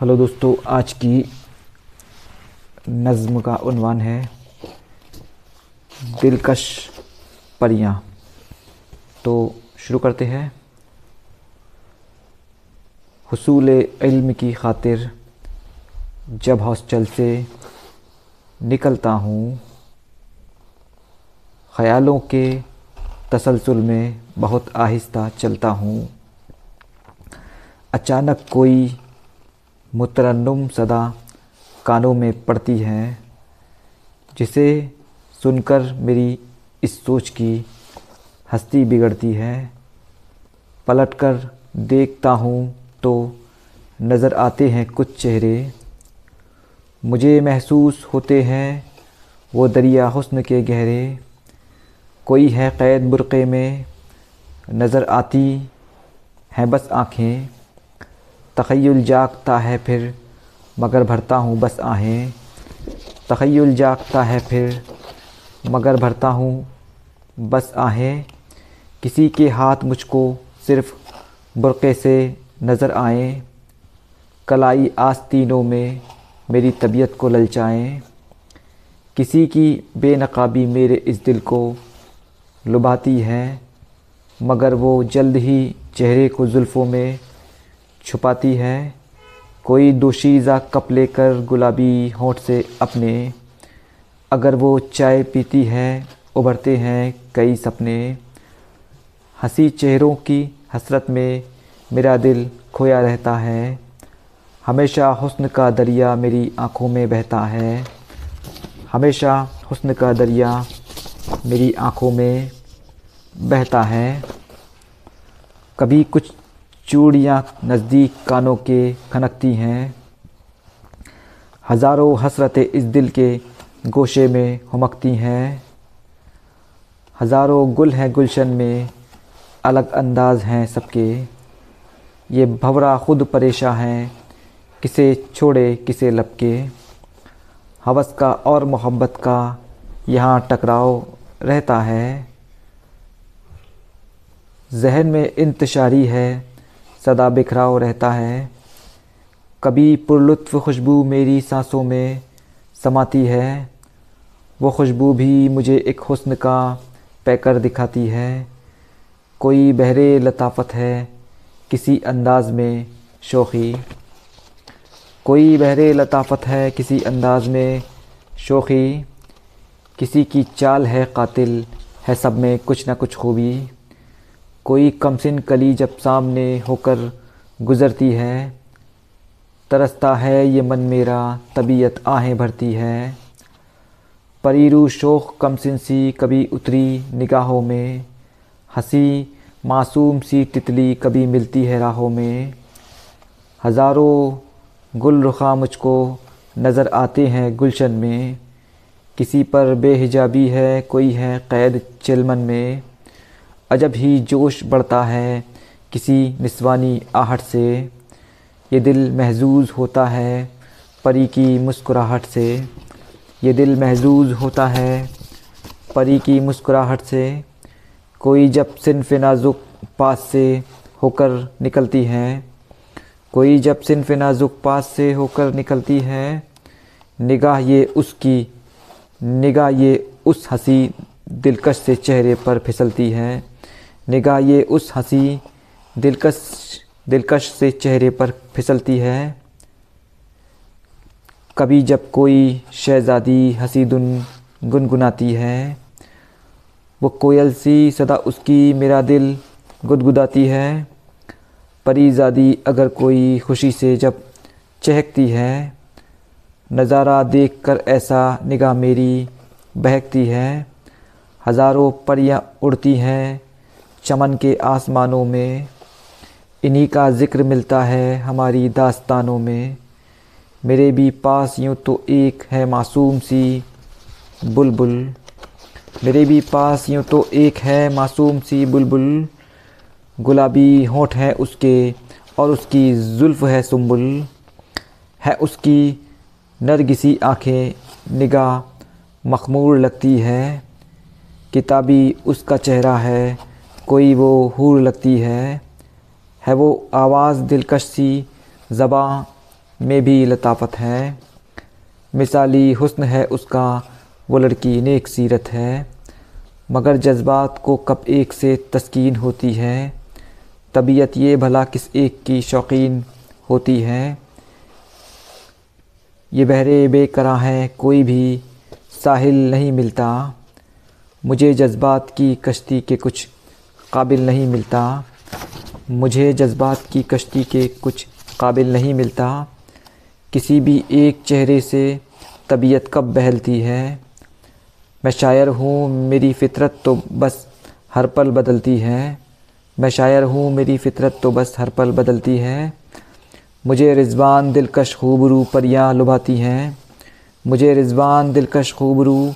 Hello दोस्तों, आज की नज़्म का उन्वान है दिलकश परियाँ। तो शुरू करते हैं। हसूल इल्म की खातिर जब हॉस्टल से निकलता हूँ, ख़यालों के तसलसल में बहुत आहिस्ता चलता हूँ। अचानक कोई मुतरन्नुम सदा कानों में पड़ती है, जिसे सुनकर मेरी इस सोच की हस्ती बिगड़ती है। पलटकर देखता हूँ तो नज़र आते हैं कुछ चेहरे। मुझे महसूस होते हैं वो दरिया हुस्न के गहरे। कोई है क़ैद बुरक़े में नज़र आती हैं बस आँखें। तख़य्युल जागता है फिर, मगर भरता हूँ बस आहें। तख़य्युल जागता है फिर, मगर भरता हूँ बस आहें। किसी के हाथ मुझको सिर्फ़ बुरक़े से नज़र आएँ। कलाई आस्तीनों में मेरी तबीयत को ललचाएँ। किसी की बेनकाबी मेरे इस दिल को लुभाती है, मगर वो जल्द ही चेहरे को जुल्फ़ों में छुपाती है। कोई दोशीज़ा कप लेकर गुलाबी होठ से अपने। अगर वो चाय पीती है, उभरते हैं कई सपने। हँसी चेहरों की हसरत में मेरा दिल खोया रहता है। हमेशा हुस्न का दरिया मेरी आँखों में बहता है। हमेशा हुस्न का दरिया मेरी आँखों में बहता है। कभी कुछ चूड़ियाँ नज़दीक कानों के खनकती हैं। हज़ारों हसरतें इस दिल के गोशे में हुमकती हैं। हज़ारों गुल हैं गुलशन में, अलग अंदाज हैं सबके। ये भवरा खुद परेशान हैं, किसे छोड़े, किसे लपके। हवस का और मोहब्बत का यहाँ टकराव रहता है। जहन में इंतशारी है सदा बिखराव रहता है। कभी पुरलुत्फ़ खुशबू मेरी सांसों में समाती है। वो खुशबू भी मुझे एक हुस्न का पैकर दिखाती है। कोई बहरे लताफत है किसी अंदाज में शोखी। कोई बहरे लताफत है किसी अंदाज में शोखी। किसी की चाल है कातिल, है सब में कुछ ना कुछ खूबी। कोई कमसिन कली जब सामने होकर गुज़रती है, तरसता है ये मन मेरा, तबीयत आहें भरती है। परीरू शोख कमसिन सी कभी उतरी निगाहों में, हँसी मासूम सी तितली कभी मिलती है राहों में। हज़ारों गुल रुखा मुझको नज़र आते हैं गुलशन में, किसी पर बेहिजाबी है, कोई है क़ैद चिलमन में। अजब ही जोश बढ़ता है किसी निस्वानी आहट से। ये दिल महजूज होता है परी की मुस्कुराहट से। ये दिल महजूज होता है परी की मुस्कुराहट से। कोई जब सिनफ नाजुक पास से होकर निकलती है। कोई जब सिनफ नाजुक पास से होकर निकलती है। निगाह ये उसकी, निगाह ये उस हँसी दिलकश से चेहरे पर फिसलती है। निगाह ये उस हँसी दिलकश दिलकश से चेहरे पर फिसलती है। कभी जब कोई शहज़ादी हँसी दुन, गुनगुनाती है, वो कोयल सी सदा उसकी मेरा दिल गुदगुदाती है। परीज़ादी अगर कोई खुशी से जब चहकती है, नज़ारा देखकर ऐसा निगाह मेरी बहकती है। हज़ारों परियाँ उड़ती हैं चमन के आसमानों में, इन्हीं का ज़िक्र मिलता है हमारी दास्तानों में। मेरे भी पास यूँ तो एक है मासूम सी बुलबुल। मेरे भी पास यूँ तो एक है मासूम सी बुलबुल। गुलाबी होठ है उसके और उसकी जुल्फ़ है सुम्बुल है उसकी नरगिसी आँखें, निगाह मखमूर लगती है। किताबी उसका चेहरा है कोई वो हूर लगती है है वो आवाज़ दिलकश सी, ज़बाँ में भी लताफत है। मिसाली हुस्न है उसका, वो लड़की नेक सीरत है। मगर जज्बात को कब एक से तस्कीन होती है। तबीयत ये भला किस एक की शौकीन होती है। ये बहरे बेकरा है, कोई भी साहिल नहीं मिलता। मुझे जज्बात की कश्ती के कुछ काबिल नहीं मिलता। मुझे जज्बात की कश्ती के कुछ काबिल नहीं मिलता। किसी भी एक चेहरे से तबीयत कब बहलती है। मैं शायर हूँ, मेरी फ़ितरत तो बस हर पल बदलती है। मैं शायर हूँ, मेरी फ़ितरत तो बस हर पल बदलती है। मुझे रिजवान दिलकश खूबरू परियाँ लुभाती हैं। मुझे रिजवान दिलकश खूबरू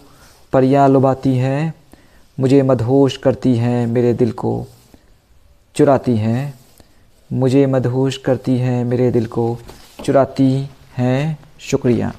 परियाँ लुभाती हैं। मुझे मदहोश करती हैं मेरे दिल को, चुराती हैं। मुझे मदहोश करती हैं मेरे दिल को, चुराती हैं। शुक्रिया।